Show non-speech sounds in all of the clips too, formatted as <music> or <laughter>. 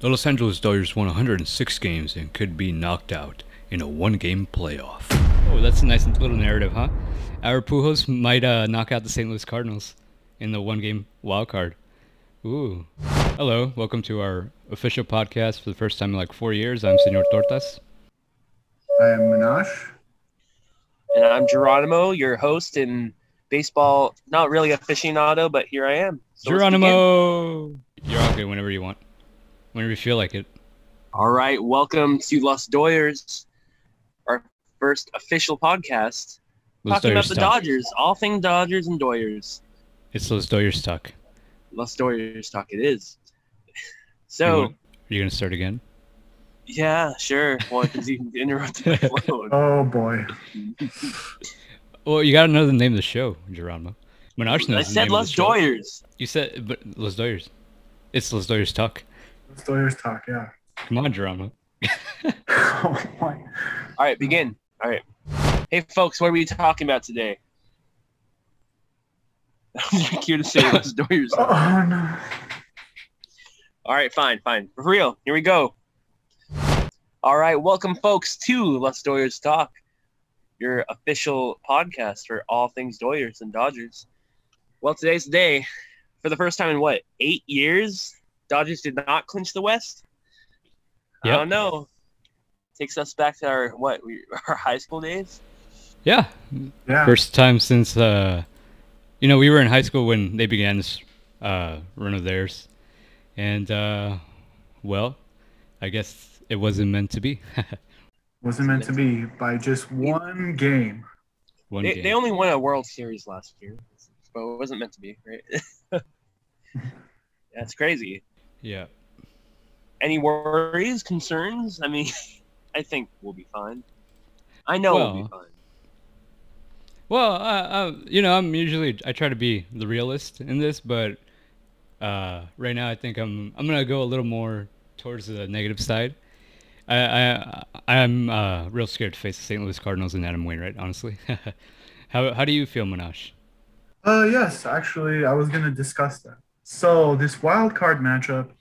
The Los Angeles Dodgers won 106 games and could be knocked out in a one-game playoff. Oh, that's a nice little narrative, huh? Our Pujols might uh, knock out the St. Louis Cardinals in the one-game wild card. Ooh. Hello, welcome to our official podcast for the first time in like four years. I'm Senor Tortas. I am Minash. And I'm Geronimo, your host in baseball. Not really aficionado, but here I am. So Geronimo! You're all good whenever you want, whenever you feel like it. All right, welcome to Los Doyers, our first official podcast. Los talking Doyers about the talk. Dodgers, all things Dodgers and Doyers. It's Los Doyers talk. Los Doyers talk it is. <laughs> So, want- Are you gonna start again? yeah, sure. Well, because you <laughs> interrupted my <laughs> flow. Oh boy. Well, you gotta know the name of the show, Geronimo. Minash knows I said Los of the show. Doyers. You said, but Los Doyers. It's Los Doyers talk. Let's Doyers talk, yeah. Come on, Geronimo. <laughs> oh my. All right, begin. All right. Hey, folks, what are we talking about today? <laughs> I'm here to say Los <laughs> Doyers. Oh no. All right, fine, fine. For real, here we go. All right, welcome, folks, to Let's Doyers Talk, your official podcast for all things Doyers and Dodgers. Well, today's the day. For the first time in what, eight years, Dodgers did not clinch the West? I Yep. don't know. Takes us back to our, what, we, <laughs> our high school days? Yeah, Yeah. first time since uh, you know, we were in high school when they began this uh run of theirs, and uh, well, I guess it wasn't meant to be. <laughs> Wasn't meant to be by just one game. One They, game. they only won a World Series last year, but it wasn't meant to be, right? <laughs> That's crazy. Yeah. any worries, concerns? I mean, <laughs> I think we'll be fine. I know we'll be fine. Well, uh, uh, you know, I'm usually I try to be the realist in this, but uh, right now I think I'm I'm gonna go a little more towards the negative side. I I I'm uh, real scared to face the St. Louis Cardinals and Adam Wainwright. Honestly, <laughs> how how do you feel, Monash? Uh yes, actually I was gonna discuss that. So this wild card matchup,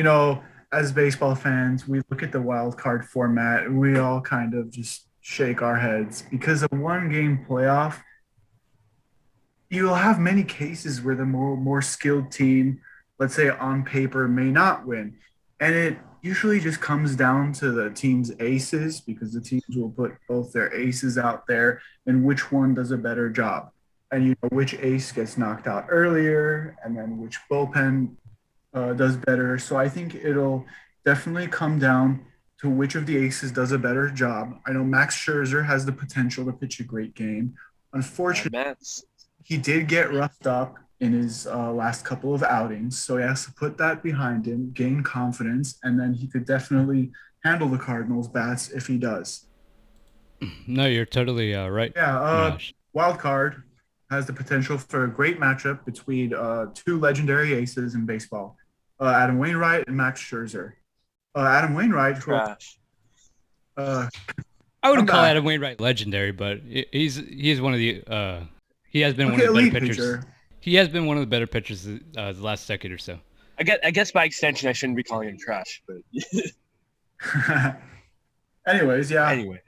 you know, as baseball fans, we look at the wild card format and we all kind of just shake our heads because a one game playoff, you'll have many cases where the more more skilled team, let's say on paper, may not win. And it usually just comes down to the team's aces because the teams will put both their aces out there and which one does a better job and you know which ace gets knocked out earlier and then which bullpen uh, does better. So i think it'll definitely come down to which of the aces does a better job. I know max scherzer has the potential to pitch a great game. Unfortunately he did get roughed up in his uh, last couple of outings so he has to put that behind him gain confidence and then he could definitely handle the cardinals bats if he does. No, you're totally uh, right. yeah uh, wild card has the potential for a great matchup between uh, two legendary aces in baseball, uh, Adam Wainwright and Max Scherzer. Uh, Adam Wainwright, who, Trash. uh, I wouldn't call back. Adam Wainwright legendary, but he- he's he's one of the uh, he has been one of the better pitchers. pitcher. He has been one of the better pitchers uh, the last decade or so. I guess, I guess by extension, I shouldn't be calling him trash, but <laughs> Anyways, yeah, anyway.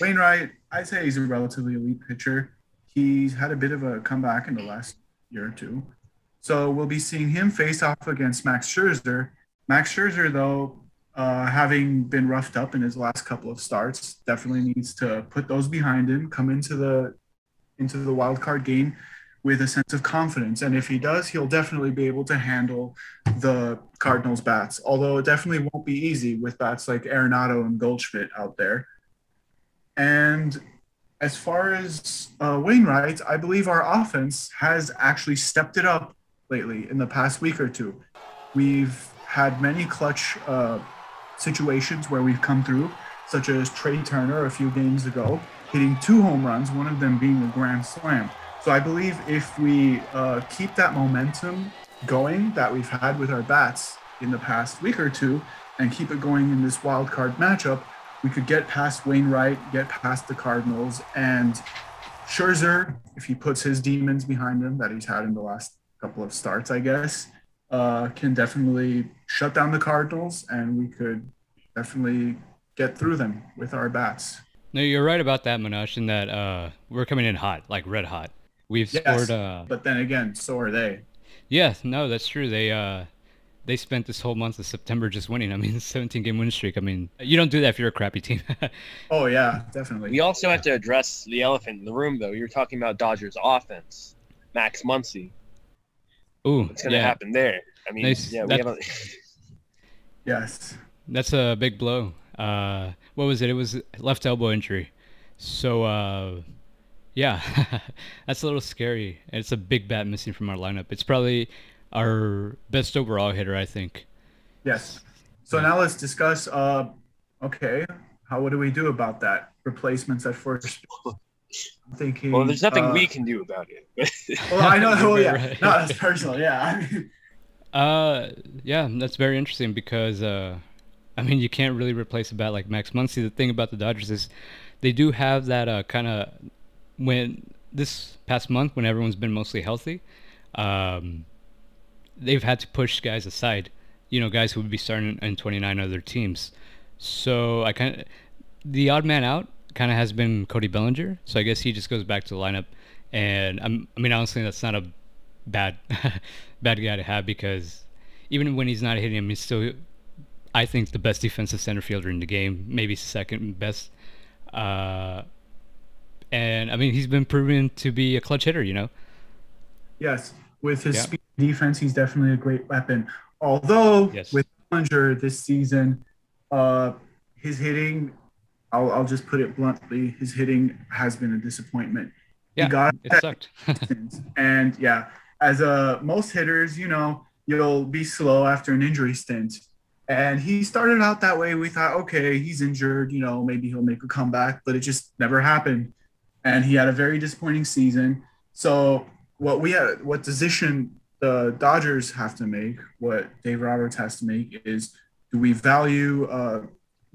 Wainwright, I'd say he's a relatively elite pitcher. He's had a bit of a comeback in the last year or two. So we'll be seeing him face off against Max Scherzer. Max Scherzer, though, uh, having been roughed up in his last couple of starts, definitely needs to put those behind him, come into the into the wild card game with a sense of confidence. And if he does, he'll definitely be able to handle the Cardinals bats. Although it definitely won't be easy with bats like Arenado and Goldschmidt out there. And as far as uh, Wainwright, I believe our offense has actually stepped it up lately in the past week or two. We've had many clutch uh, situations where we've come through, such as Trea Turner a few games ago, hitting two home runs, one of them being a grand slam. So I believe if we uh, keep that momentum going that we've had with our bats in the past week or two and keep it going in this wild card matchup, we could get past Wainwright, get past the Cardinals, and Scherzer, if he puts his demons behind him that he's had in the last couple of starts, I guess, uh, can definitely shut down the Cardinals, and we could definitely get through them with our bats. No, you're right about that, Minash, and that uh, we're coming in hot, like red hot. We've Yes, scored. Uh, But then again, so are they. Yes, no, that's true. They uh, they spent this whole month of September just winning. I mean, <laughs> 17 game win streak. I mean, you don't do that if you're a crappy team. <laughs> Oh yeah, definitely. We also have to address the elephant in the room, though. You're talking about Dodgers offense, Max Muncy. Ooh, What's going to yeah, happen there? I mean, Nice. yeah, we That- have a, <laughs> Yes. that's a big blow. Uh, what was it? It was left elbow injury. So, uh, yeah, <laughs> that's a little scary. And It's a big bat missing from our lineup. It's probably our best overall hitter, I think. Yes. So now let's discuss. Uh, okay, how what do we do about that? Replacements at first. <laughs> I'm thinking. well, there's nothing uh, we can do about it. <laughs> Well, I know. <laughs> Well, yeah, Right. not as personal. Yeah, <laughs> Uh, yeah, that's very interesting because uh, I mean, you can't really replace a bat like Max Muncy. The thing about the Dodgers is they do have that uh, kind of when this past month when everyone's been mostly healthy, um, they've had to push guys aside. You know, guys who would be starting in 29 other teams. So I kind of the odd man out kind of has been Cody Bellinger. So I guess he just goes back to the lineup. And I'm, I mean, honestly, that's not a bad <laughs> bad guy to have because even when he's not hitting him, he's still, I think, the best defensive center fielder in the game, maybe second best. Uh, and I mean, he's been proven to be a clutch hitter. You know. yes, with his Yeah. speed defense, he's definitely a great weapon. Although Yes. with Bellinger this season, uh, his hitting, I'll, I'll just put it bluntly, his hitting has been a disappointment. Yeah, he got It sucked. <laughs> and yeah, as uh, most hitters, you know, you'll be slow after an injury stint. And he started out that way. We thought, okay, he's injured, you know, maybe he'll make a comeback, but it just never happened. And he had a very disappointing season. So what we had, what decision the Dodgers have to make, what Dave Roberts has to make is, do we value uh,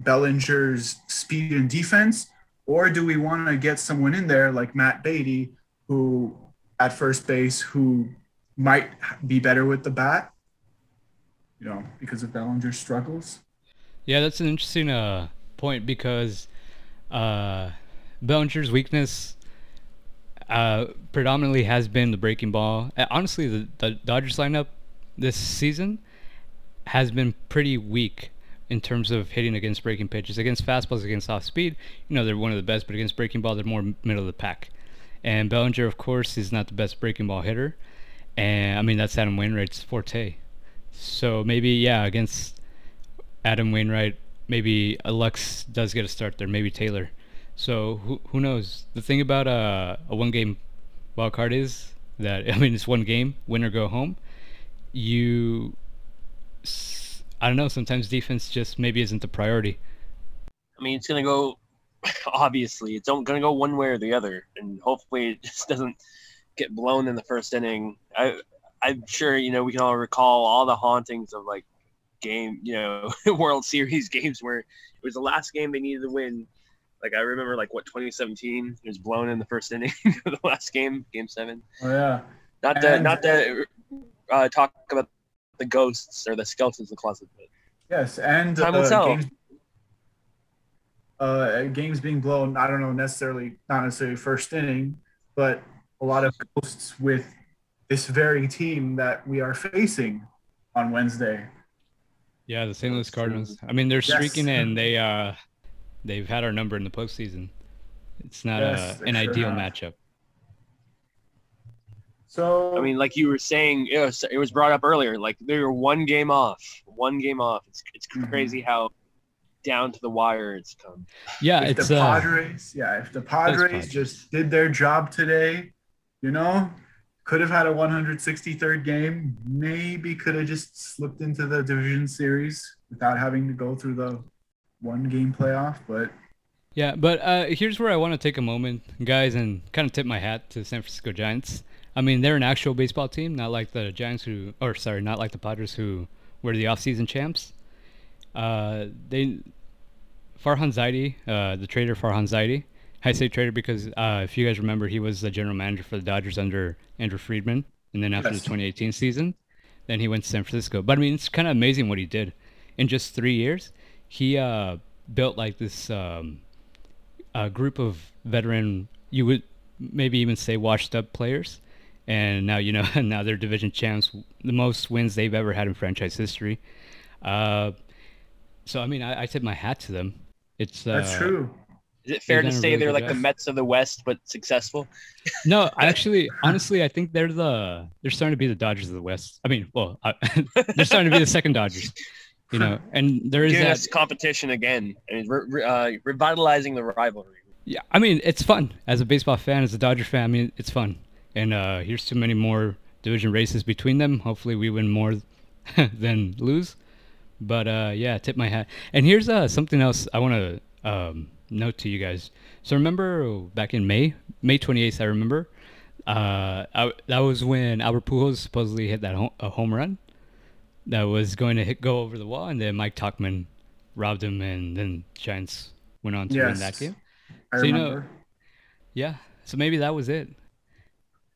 Bellinger's speed and defense, or do we want to get someone in there like Matt Beaty, who at first base, who might be better with the bat, you know, because of Bellinger's struggles. Yeah, that's an interesting uh, point because uh, Bellinger's weakness uh, predominantly has been the breaking ball. Honestly, the, the Dodgers lineup this season has been pretty weak in terms of hitting against breaking pitches. Against fastballs, against off speed, you know, they're one of the best, but against breaking ball, they're more middle of the pack. And Bellinger, of course, is not the best breaking ball hitter. And I mean, that's Adam Wainwright's forte. So maybe, yeah, against Adam Wainwright, maybe Lux does get a start there, maybe Taylor. So who who knows? The thing about uh, a one game wild card is that <laughs> I mean it's one game, win or go home. You, I don't know. Sometimes defense just maybe isn't the priority. I mean, it's gonna go. <laughs> Obviously, it's going to go one way or the other, and hopefully, it just doesn't get blown in the first inning. I, I'm sure you know we can all recall all the hauntings of like game, you know, <laughs> World Series games where it was the last game they needed to win. Like I remember, like what 2017, it was blown in the first <laughs> inning of the last game, Game Seven. Oh yeah, Not to And- not to uh, talk about the ghosts or the skeletons in the closet, but yes, and Time will uh, tell. games, uh, games being blown. I don't know necessarily, not necessarily first inning, but a lot of ghosts with this very team that we are facing on Wednesday. Yeah, the St. Louis Cardinals. I mean, they're Yes. streaking and they uh, they've had our number in the postseason. It's not Yes, uh, they an sure ideal have. matchup. So I mean, like you were saying, it was, it was brought up earlier. Like they were one game off, one game off. It's it's Mhm. crazy how down to the wire it's come. Yeah, if it's the uh, Padres, yeah, if the Padres Padres. just did their job today, you know, could have had a 163rd game. Maybe could have just slipped into the division series without having to go through the one game playoff. But Yeah, but uh, here's where I want to take a moment, guys, and kind of tip my hat to the San Francisco Giants. I mean, they're an actual baseball team, not like the Giants who, or sorry, not like the Padres who were the offseason champs. Uh, they, Farhan Zaidi, uh, the trader Farhan Zaidi, I say trader because uh, if you guys remember, he was the general manager for the Dodgers under Andrew Friedman, and then after Yes. the 2018 season, Then he went to San Francisco. But I mean, it's kind of amazing what he did in just three years. He uh, built like this um, a group of veteran, you would maybe even say washed up players, and now you know <laughs> now they're division champs, the most wins they've ever had in franchise history. Uh, so I mean, I, I tip my hat to them. It's uh, That's true. Is it fair to say really they're good like the. Mets of the West, but successful? No, <laughs> actually, honestly, I think they're the they're starting to be the Dodgers of the West. I mean, well, I, <laughs> they're starting to be the second Dodgers. You know, and there is Giving that. competition again. I mean, re- re- uh, revitalizing the rivalry. Yeah, I mean, it's fun as a baseball fan, as a Dodger fan. I mean, it's fun. And uh, here's too many more division races between them. Hopefully, we win more <laughs> than lose. But uh, yeah, tip my hat. And here's uh, something else I want to um, note to you guys. So remember back in May, May 28th, I remember. Uh, I, that was when Albert Pujols supposedly hit that home, a home run that was going to hit, go over the wall, and then Mike Tauchman robbed him, and then Giants went on to win that Yes. game. I So, you know- remember. Yeah, so maybe that was it.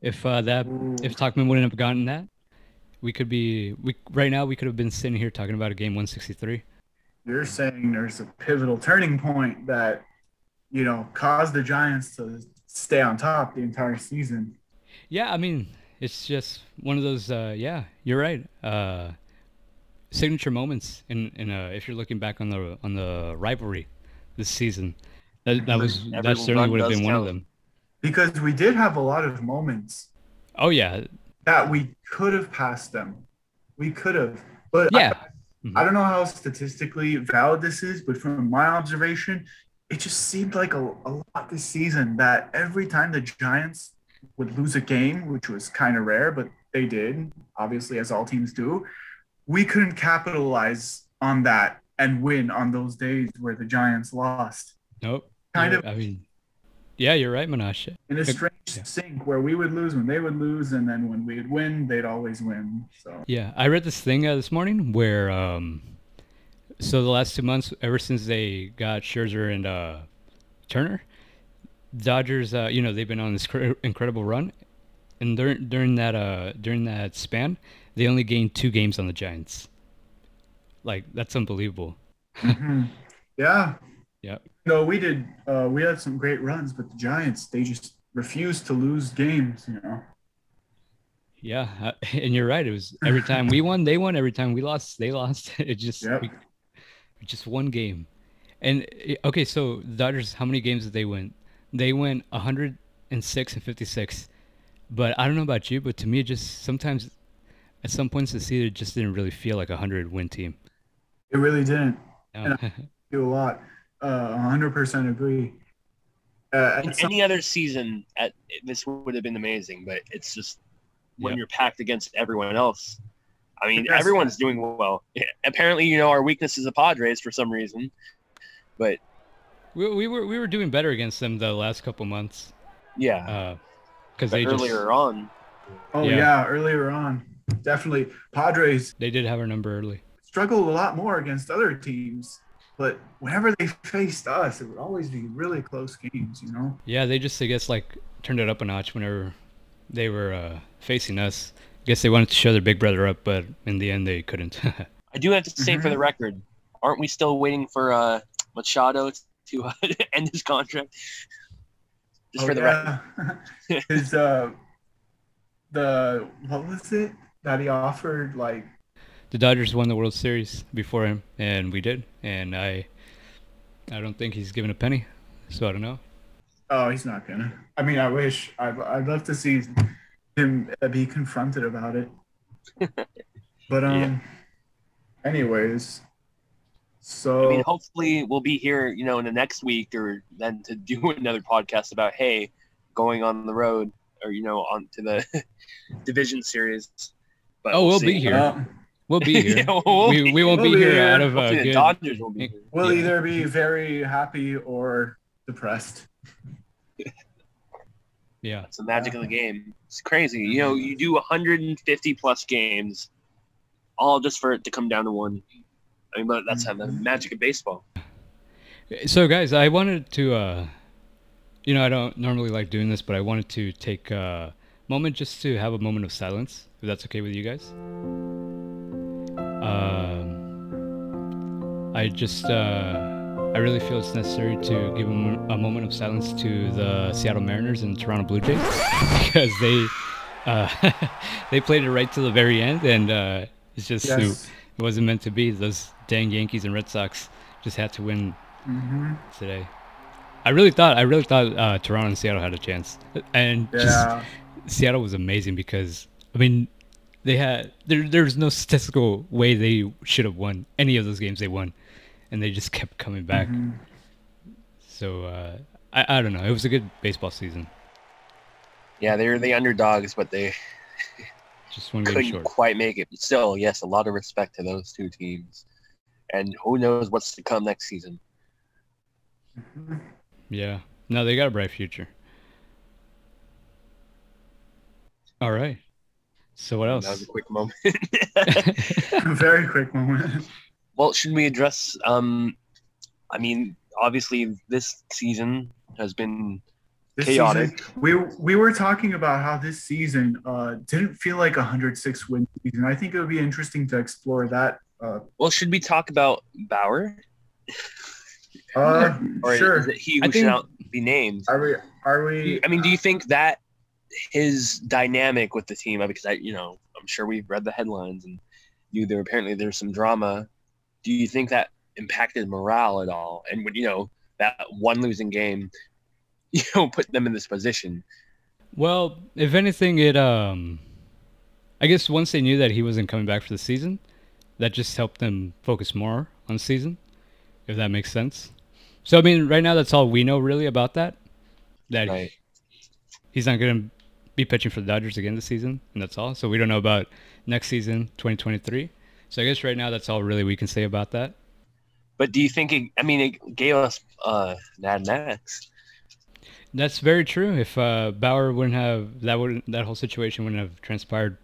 If uh, that Ooh. if Tauchman wouldn't have gotten that, we could be we right now we could have been sitting here talking about a game 163. You're saying there's a pivotal turning point that, you know, caused the Giants to stay on top the entire season. Yeah, I mean it's just one of those. Uh, yeah, you're right. Uh, signature moments in in uh, if you're looking back on the on the rivalry this season, that that was Every that certainly would have does been one of them. Because we did have a lot of moments Oh yeah, that we could have passed them. We could have. But yeah. I, I don't know how statistically valid this is, but from my observation, it just seemed like a, a lot this season that every time the Giants would lose a game, which was kind of rare, but they did, obviously, as all teams do, we couldn't capitalize on that and win on those days where the Giants lost. Nope. Kind You're- of I mean, yeah, you're right, Menashe. in a strange yeah. sync where we would lose when they would lose, and then when we'd win, they'd always win. So Yeah, I read this thing uh, this morning where, um, so the last two months, ever since they got Scherzer and uh, Turner, Dodgers, uh, you know, they've been on this cr- incredible run, and during during that uh during that span, they only gained two games on the Giants. Like that's unbelievable. Mhm. yeah, Yep. No, we did. Uh, we had some great runs, but the Giants they just refused to lose games. You know. Yeah, uh, <laughs> and you're right. It was every time we won, they won. Every time we lost, they lost. <laughs> It just Yep. we- just one game. And eh, okay, so Dodgers, how many games did they win? They went 106 and 56. But I don't know about you, but to me, it just sometimes at some points this season, it just didn't really feel like a 100 win team. It really didn't No. <laughs> do a lot. Uh, 100% agree. Uh, In some- any other season, at this would have been amazing, but it's just when Yeah. you're packed against everyone else. I mean, Yes. everyone's doing well. Yeah, <laughs> Apparently, you know, our weakness is the Padres for some reason. But we, we were we were doing better against them the last couple months yeah, because but they earlier just on, oh yeah. yeah. earlier on, definitely Padres they did have our number early. struggled a lot more against other teams, but whenever they faced us, it would always be really close games. You know. Yeah, they just I guess like turned it up a notch whenever they were uh, facing us. I guess they wanted to show their big brother up, but in the end they couldn't. <laughs> I do have to say for the Mhm. record, aren't we still waiting for uh, Machado to uh, <laughs> end his contract? Just Oh, for the record. yeah. <laughs> His uh, the what was it that he offered? Like the Dodgers won the World Series before him, and we did. And I, I don't think he's given a penny, so I don't know. Oh, he's not gonna. I mean, I wish. I'd, I'd love to see him uh, be confronted about it. <laughs> But um, Yeah. anyways, so I mean, hopefully we'll be here, you know, in the next week or then to do <laughs> another podcast about hey, going on the road or you know on to the <laughs> division series. But Oh, we'll see. be here. uh, We'll be <laughs> here. Yeah, we'll we, be- we won't we'll be be here here. out of uh, hopefully the good. Dodgers will be here. we'll Yeah. either be very happy or depressed. <laughs> Yeah, It's the magic of the game. It's crazy. You know, you do 150 plus games, all just for it to come down to one. I mean, but that's how the magic of baseball. So, guys, I wanted to, uh, you know, I don't normally like doing this, but I wanted to take a moment just to have a moment of silence if that's okay with you guys. Um, I just, uh, I really feel it's necessary to give a, a moment of silence to the Seattle Mariners and Toronto Blue Jays <laughs> because they, uh, <laughs> they played it right to the very end, and uh, it's just it, Yes. it wasn't meant to be. Those dang Yankees and Red Sox just had to win hmm today. I really thought I really thought uh, Toronto and Seattle had a chance, and just Seattle was amazing because I mean they had there there's no statistical way they should have won any of those games they won, and they just kept coming back. Mhm. So uh, I I don't know. It was a good baseball season. Yeah, they were the underdogs, but they <laughs> Just one couldn't short. quite make it. But still, yes, a lot of respect to those two teams. And who knows what's to come next season. Mhm. Yeah. No, they got a bright future. All right. So what else? That was a quick moment. A <laughs> <laughs> <laughs> very quick moment. well, should we address? Um, I mean, obviously, this season has been This Chaotic. Season, we we were talking about how this season uh, didn't feel like a 106 win season. I think it would be interesting to explore that. Uh, well. Should we talk about Bauer, uh, or sure. is it he I who think- shall not be named? Are we? Are we? I mean, do you think that his dynamic with the team? Because I, you know, I'm sure we've read the headlines and knew there apparently there's some drama. Do you think that impacted morale at all? And would you know that one losing game, <laughs> you know, put them in this position? Well, if anything, it um, I guess once they knew that he wasn't coming back for the season, that just helped them focus more on the season, if that makes sense. So I mean, right now that's all we know really about that. That Right. he's not going to be pitching for the Dodgers again this season, and that's all. So we don't know about next season, 2023. So I guess right now that's all really we can say about that. But do you think it? I mean, it gave us uh, Mad Max. That's very true. If uh, Bauer wouldn't have that wouldn't that whole situation wouldn't have transpired,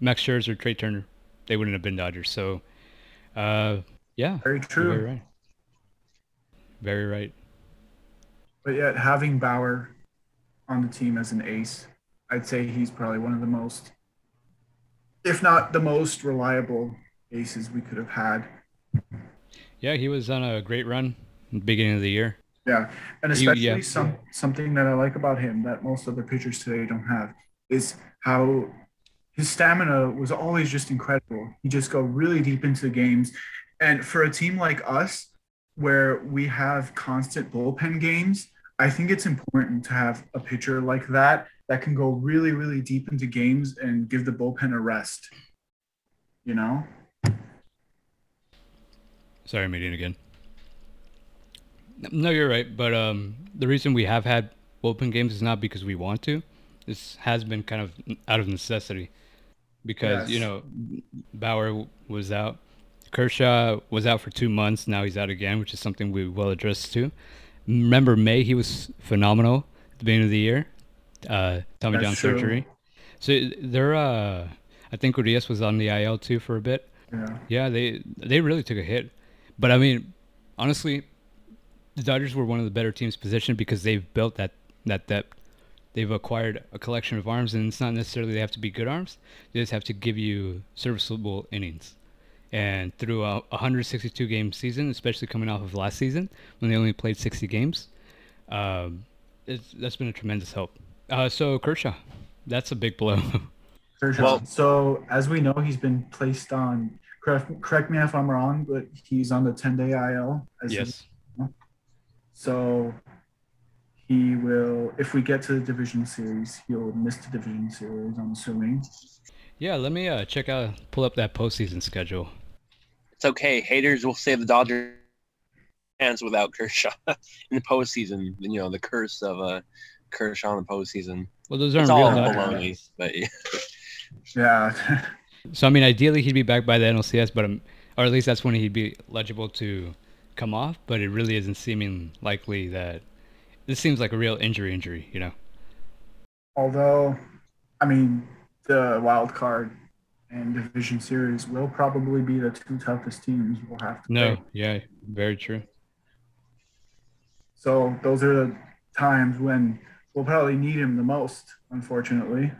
Max Scherzer, Trea Turner, they wouldn't have been Dodgers. So, uh, yeah, Very true. very right. Very right. But yet, having Bauer on the team as an ace, I'd say he's probably one of the most, if not the most reliable aces we could have had. Yeah, he was on a great run in the beginning of the year. Yeah, and You- especially yeah. some something that I like about him that most other pitchers today don't have is how his stamina was always just incredible. He just go really deep into the games, and for a team like us, where we have constant bullpen games, I think it's important to have a pitcher like that that can go really, really deep into games and give the bullpen a rest. You know? Sorry, I'm eating again. No, you're right. But um, the reason we have had bullpen games is not because we want to. This has been kind of out of necessity. Because, you know, Bauer was out. Kershaw was out for two months. Now he's out again, which is something we well addressed to. Remember May, he was phenomenal at the beginning of the year. Uh, Tommy That's John true. surgery. So they're, uh, I think Urias was on the IL too for a bit. Yeah. Yeah, they they really took a hit. But I mean, honestly, the Dodgers were one of the better teams positioned because they've built that that depth. They've acquired a collection of arms, and it's not necessarily they have to be good arms. They just have to give you serviceable innings. And through a 162 game season, especially coming off of last season when they only played 60 games, um, it's, that's been a tremendous help. Uh, so Kershaw, that's a big blow. Kershaw. Well- so as we know, he's been placed on. Correct, correct me if I'm wrong, but he's on the 10 day IL. As yes. So he will, if we get to the division series, he'll miss the division series. I'm assuming. Yeah, let me uh, check out, pull up that postseason schedule. It's okay. Haters will say the Dodgers fans without Kershaw <laughs> in the postseason. You know, the curse of uh, Kershaw in the postseason. Well, those aren't It's real all Dodgers baloney. But yeah. <laughs> Yeah. So I mean, ideally he'd be back by the NLCS, but um, or at least that's when he'd be eligible to come off. But it really isn't seeming likely that this seems like a real injury. Injury, you know. Although, I mean, the wild card and division series will probably be the two toughest teams we'll have to No, play. yeah, very true. So those are the times when we'll probably need him the most, unfortunately.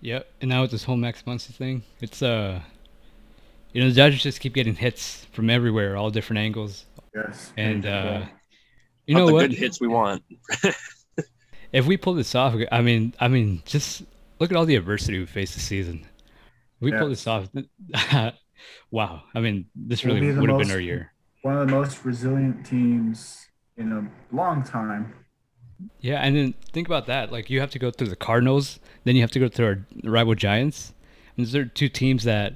Yep. And now with this whole Max Muncy thing, it's uh, you know, the Dodgers just keep getting hits from everywhere, all different angles, Yes. and uh, Yeah. you Not know the what? good hits we want. <laughs> If we pull this off, I mean, I mean, just look at all the adversity we faced this season. If we pull this off. <laughs> wow. I mean, this really would have been our year. one of the most resilient teams in a long time. Yeah, and then think about that. Like you have to go through the Cardinals, then you have to go through our rival Giants. And those are two teams that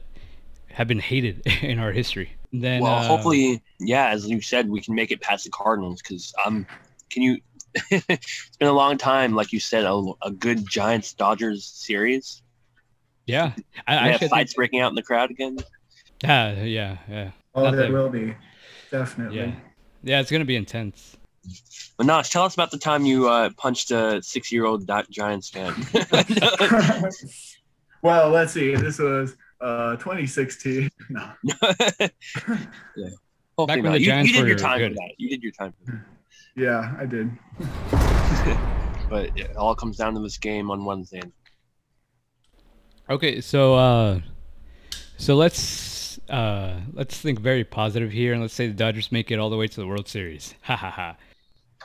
have been hated <laughs> in our history. Then well, uh, hopefully, yeah, as you said, we can make it past the Cardinals because um, can you? <laughs> it's been a long time, like you said, a, a good Giants Dodgers series. yeah, I, I have fights think, breaking out in the crowd again. yeah, yeah, yeah, Oh, Not there that- will be. Definitely. yeah, yeah. It's gonna be intense. Manash, tell us about the time you uh, punched a six-year-old Di- Giants fan. <laughs> <laughs> well, let's see. This was uh 2016. <laughs> No. Hopefully Back when not. the You, Giants you did your were time good. for that. You did your time for that. Yeah, I did. But it all comes down to this game on Wednesday. Okay, so uh, so let's uh, let's think very positive here, and let's say the Dodgers make it all the way to the World Series. Ha ha ha.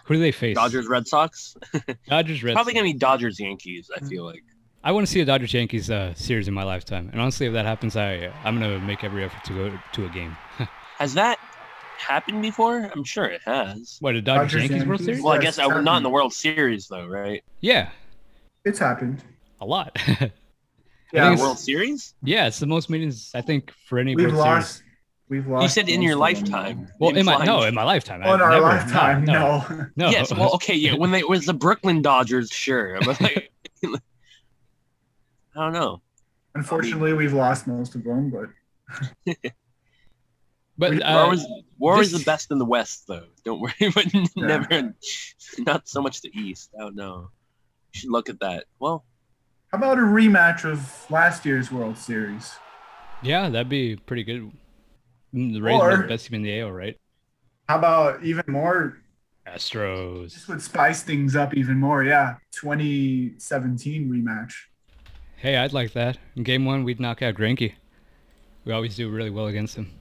Who do they face? Dodgers, Red Sox. <laughs> Dodgers, Red. Sox. Probably Sox. gonna be Dodgers, Yankees. I feel like. I want to see a Dodgers Yankees uh, series in my lifetime, and honestly, if that happens, I I'm gonna make every effort to go to a game. <laughs> Has that happened before? I'm sure it has. What a Dodgers, Dodgers, Yankees World Series? Well, I Yes, guess uh, not in the World Series though, right? Yeah, It's happened. a lot. <laughs> Yeah, World Series? yeah, it's the most meetings I think for any we've World lost. Series. We've lost. You said in your most of them. lifetime. Well, in my no, in my lifetime. Oh, in our never- lifetime, no. no, <laughs> no. Yes. Well, okay. Yeah. When they it was the Brooklyn Dodgers, sure. <laughs> But like, I don't know. Unfortunately, we've lost most of them, but <laughs> but We're uh, always, we're always this- the best in the West, though. Don't worry, but never, not so much the East. I don't know. You should look at that. Well, how about a rematch of last year's World Series? yeah, that'd be pretty good. Mm, The Rays Or- are the best team in the AL, right? How about even more? Astros. This would spice things up even more. Yeah, 2017 rematch. Hey, I'd like that. In game one, we'd knock out Greinke. We always do really well against him.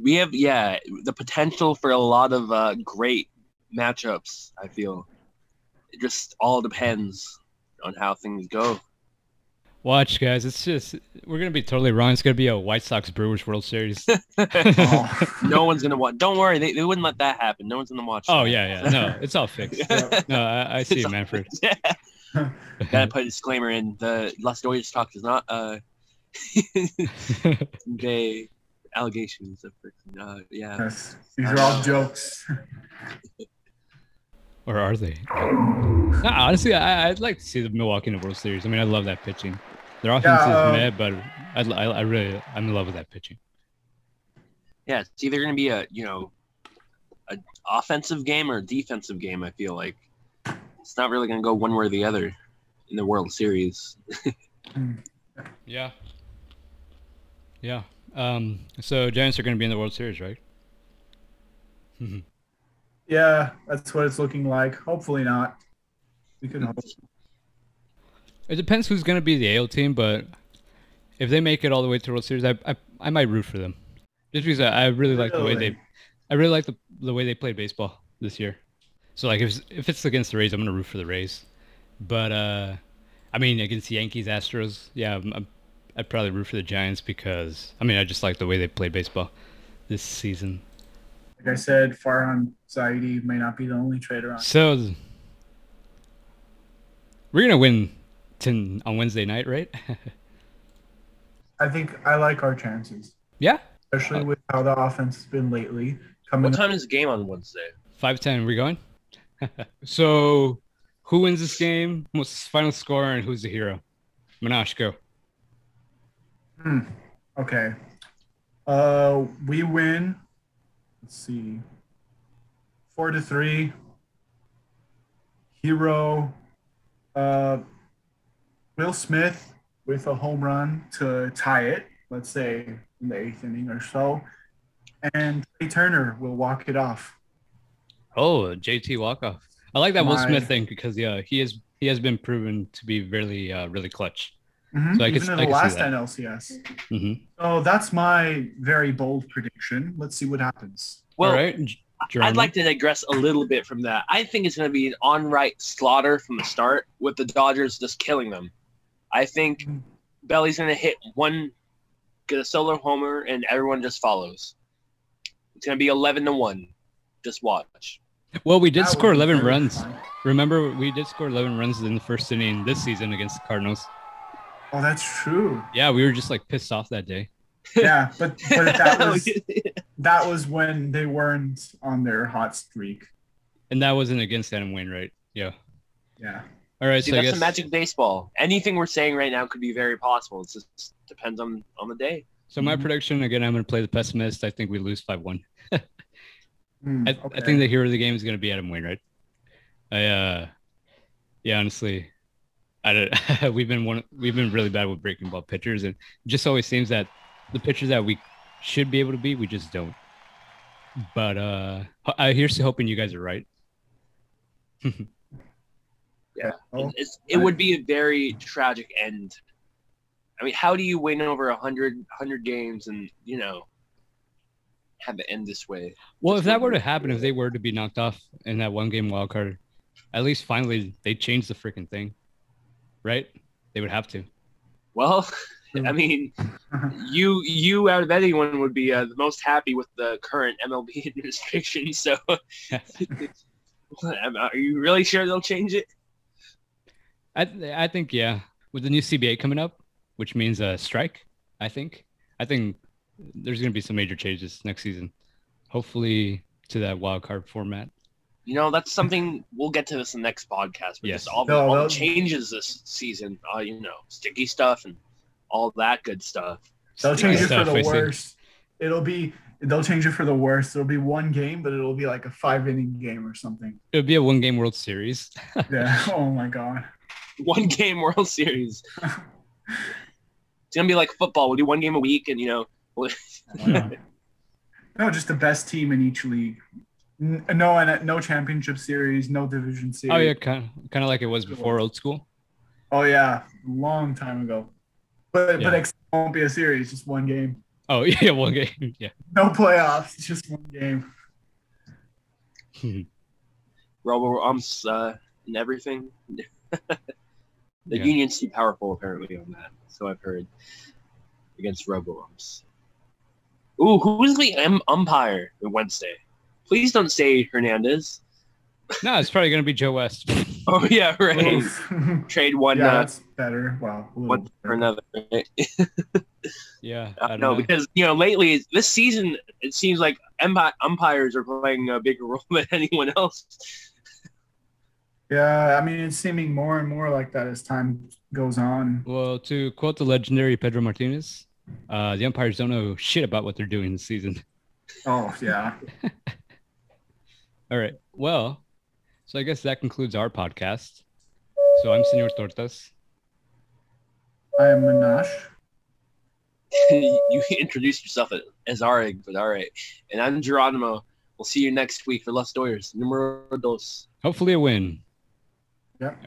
we have yeah the potential for a lot of uh, great matchups. I feel it just all depends on how things go. Watch, guys. It's just we're gonna be totally wrong. It's gonna be a White Sox Brewers World Series. <laughs> Oh. <laughs> no one's gonna watch. Don't worry, they, they wouldn't let that happen. No one's gonna watch. oh that. yeah, yeah. No, it's all fixed. <laughs> No, I, I see you, Manfred. Gotta put a disclaimer in. The Las Doyas talk does not uh convey allegations of uh, yeah. Yes, these are all jokes. Or are they? No, honestly, I, I'd like to see the Milwaukee in the World Series. I mean, I love that pitching. Their offense Yeah, is um, meh, but I, I, I really, I'm in love with that pitching. Yeah, it's either gonna be a you know a offensive game or a defensive game. I feel like it's not really gonna go one way or the other in the World Series. <laughs> Yeah. Yeah. Um. So Giants are gonna be in the World Series, right? <laughs> yeah, that's what it's looking like. Hopefully not. We could hope. It depends who's going to be the AL team, but if they make it all the way to the World Series, I I, I might root for them. Just because I, I really like the way Really? they, I really like the the way they played baseball this year. So like if it's- if it's against the Rays, I'm gonna root for the Rays. But uh, I mean against the Yankees, Astros, yeah, I'm, I'm, I'd probably root for the Giants because I mean I just like the way they played baseball this season. Like I said, Farhan Zaidi may not be the only trader on. So we're gonna win ten on Wednesday night, right? <laughs> I think I like our chances, yeah, especially with how the offense has been lately. Coming What time is the game on Wednesday? Five ten. We going? <laughs> so, who wins this game? What's the final score and who's the hero? Minash, go. Hmm. Okay. Uh, we win. Let's see. Four to three. Hero. Uh, Will Smith with a home run to tie it. Let's say in the eighth inning or so, and Trea Turner will walk it off. Oh, JT walk off. I like that Will Smith thing because yeah, he is he has been proven to be really, uh, really clutch. Mhm, So I Even could- in I the last that. NLCS. hmm So that's my very bold prediction. Let's see what happens. Well, All right, J- I'd like to digress a little bit from that. I think it's going to be an on-right slaughter from the start, with the Dodgers just killing them. I think Belly's going to hit one, get a solo homer, and everyone just follows. It's going to be eleven to one. Just watch. Well, we did That score 11 runs. fun. Remember, we did score 11 runs in the first inning this season against the Cardinals. Oh, that's true. Yeah, we were just like pissed off that day. Yeah, but but <laughs> that was <laughs> that was when they weren't on their hot streak. And that wasn't against Adam Wainwright. Yeah. Yeah. All right, See, so I that's guess the magic baseball. Anything we're saying right now could be very possible. It just depends on on the day. so my Mhm. prediction again, I'm going to play the pessimist. I think we lose 5-1. Hmm, <laughs> I, okay. I think the hero of the game is going to be Adam Wainwright. I uh yeah, honestly, I don't, <laughs> we've been one we've been really bad with breaking ball pitchers and it just always seems that the pitchers that we should be able to beat, we just don't. But uh I here's to hoping you guys are right. <laughs> Oh, It's, it would be a very tragic end. I mean, how do you win over 100, 100 games and, you know, have it end this way? Well, if that were to happen, if they were to be knocked off in that one game wild card, at least finally they changed the freaking thing, right? They would have to. Well, <laughs> I mean, you you out of anyone would be uh, the most happy with the current MLB <laughs> administration. So, <laughs> are you really sure they'll change it? I th- I think yeah, with the new CBA coming up, which means a strike. I think I think there's going to be some major changes next season. Hopefully to that wild card format. You know, that's something we'll get to this in the next podcast. But Yes. just all the, No, all the changes this season, uh, you know, sticky stuff and all that good stuff. They'll change it for the worst. It'll be they'll change it for the worst. It'll be one game, but it'll be like a five inning game or something. It'll be a one game World Series. <laughs> Yeah. oh my god. <laughs> One game World Series. <laughs> It's gonna be like football. We'll do one game a week, and you know, no, just the best team in each league. N- No, and no championship series, no division series. oh yeah, kind of kind of like it was before old school. Oh yeah, long time ago. But Yeah. but it won't be a series, just one game. Oh <laughs> yeah, one game. <laughs> Yeah. No playoffs, just one game. <laughs> robo umps uh, and everything. the Yeah. union's too powerful apparently on that, so I've heard against robo umps. Ooh, who's the um, umpire on Wednesday? Please don't say Hernandez. no, it's probably going to be Joe West. <laughs> Oh yeah, right. Trade one yeah, uh, that's better. Wow. a little one for another. Right? yeah. <laughs> I I don't don't know know. because you know lately this season it seems like umpires are playing a bigger <laughs> role than anyone else. Yeah, I mean it's seeming more and more like that as time goes on. Well, to quote the legendary Pedro Martinez, uh, the umpires don't know shit about what they're doing this season. Oh yeah. All right. Well, so I guess that concludes our podcast. So I'm Senor Tortas. I am Minash. <laughs> you introduced yourself as Arig, but all right. And I'm Geronimo. We'll see you next week for Los Doyers. Numero dos. Hopefully a win. Yep.